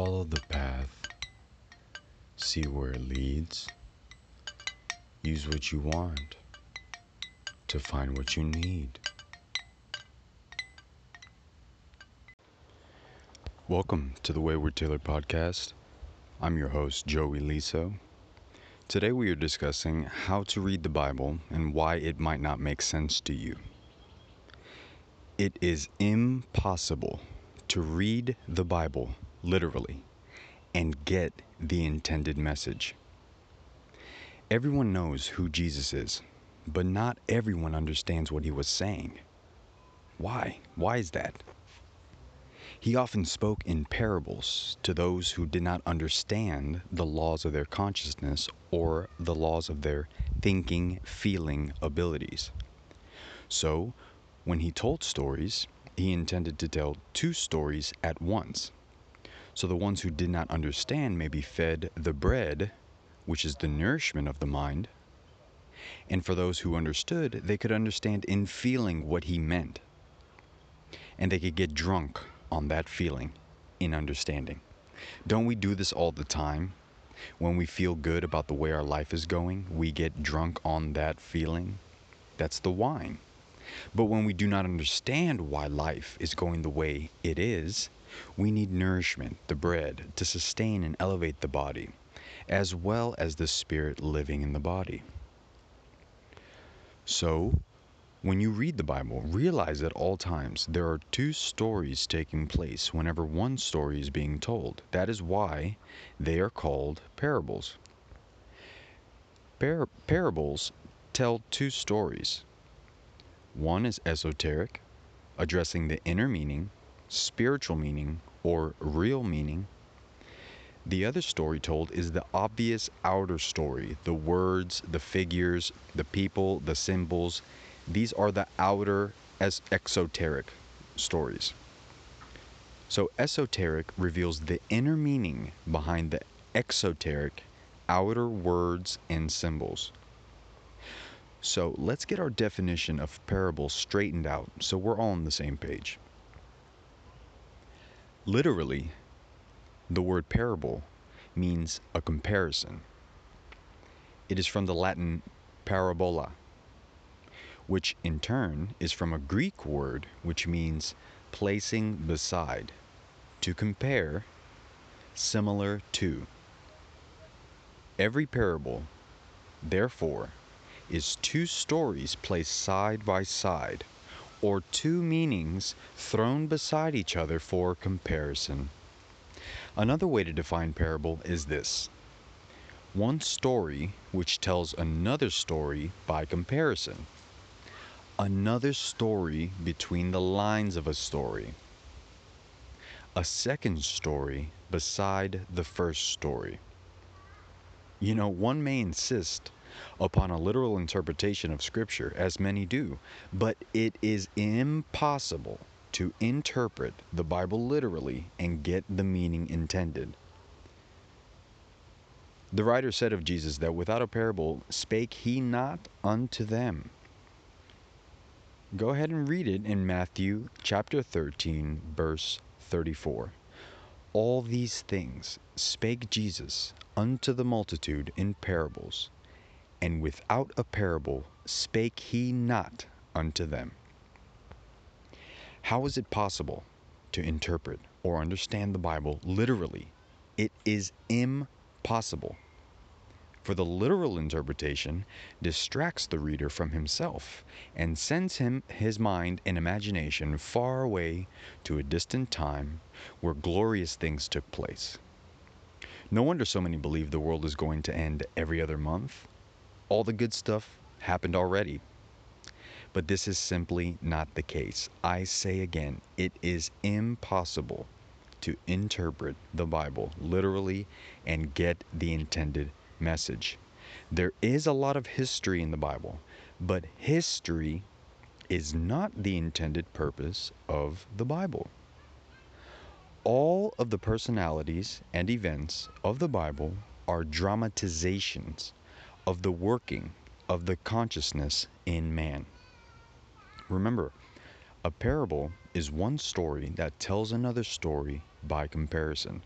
Follow the path, see where it leads, use what you want to find what you need. Welcome to the Wayward Taylor podcast. I'm your host, Joey Liso. Today we are discussing how to read the Bible and why it might not make sense to you. It is impossible to read the Bible literally and get the intended message. Everyone knows who Jesus is, but not everyone understands what he was saying. Why? Why is that? He often spoke in parables to those who did not understand the laws of their consciousness or the laws of their thinking, feeling abilities. So, when he told stories, he intended to tell two stories at once. So the ones who did not understand may be fed the bread, which is the nourishment of the mind. And for those who understood, they could understand in feeling what he meant. And they could get drunk on that feeling in understanding. Don't we do this all the time? When we feel good about the way our life is going, we get drunk on that feeling. That's the wine. But when we do not understand why life is going the way it is, we need nourishment, the bread, to sustain and elevate the body, as well as the spirit living in the body. So, when you read the Bible, realize at all times there are two stories taking place whenever one story is being told. That is why they are called parables. Par- parables tell two stories one is esoteric, addressing the inner meaning, spiritual meaning, or real meaning. The other story told is the obvious outer story the words, the figures, the people, the symbols. These are the outer as exoteric stories. So, esoteric reveals the inner meaning behind the exoteric outer words and symbols. So let's get our definition of parable straightened out so we're all on the same page. Literally, the word parable means a comparison. It is from the Latin parabola, which in turn is from a Greek word which means placing beside, to compare, similar to. Every parable, therefore, is two stories placed side by side, or two meanings thrown beside each other for comparison. Another way to define parable is this one story which tells another story by comparison, another story between the lines of a story, a second story beside the first story. You know, one may insist upon a literal interpretation of Scripture, as many do, but it is impossible to interpret the Bible literally and get the meaning intended. The writer said of Jesus that without a parable spake he not unto them. Go ahead and read it in Matthew chapter 13, verse 34. All these things spake Jesus unto the multitude in parables, and without a parable spake he not unto them. How is it possible to interpret or understand the Bible literally? It is impossible. For the literal interpretation distracts the reader from himself and sends him his mind and imagination far away to a distant time where glorious things took place. No wonder so many believe the world is going to end every other month all the good stuff happened already. But this is simply not the case. I say again, it is impossible to interpret the Bible literally and get the intended message. There is a lot of history in the Bible, but history is not the intended purpose of the Bible. All of the personalities and events of the Bible are dramatizations of the working of the consciousness in man. Remember, A parable is one story that tells another story by comparison.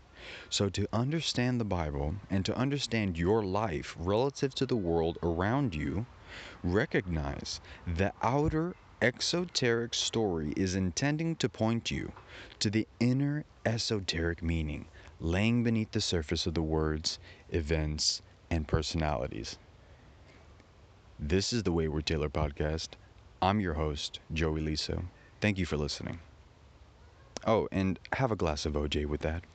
So, to understand the Bible and to understand your life relative to the world around you, recognize the outer exoteric story is intending to point you to the inner esoteric meaning laying beneath the surface of the words, events, and personalities. This is the Wayward Taylor podcast. I'm your host, Joey Liso. Thank you for listening. Oh, and have a glass of OJ with that.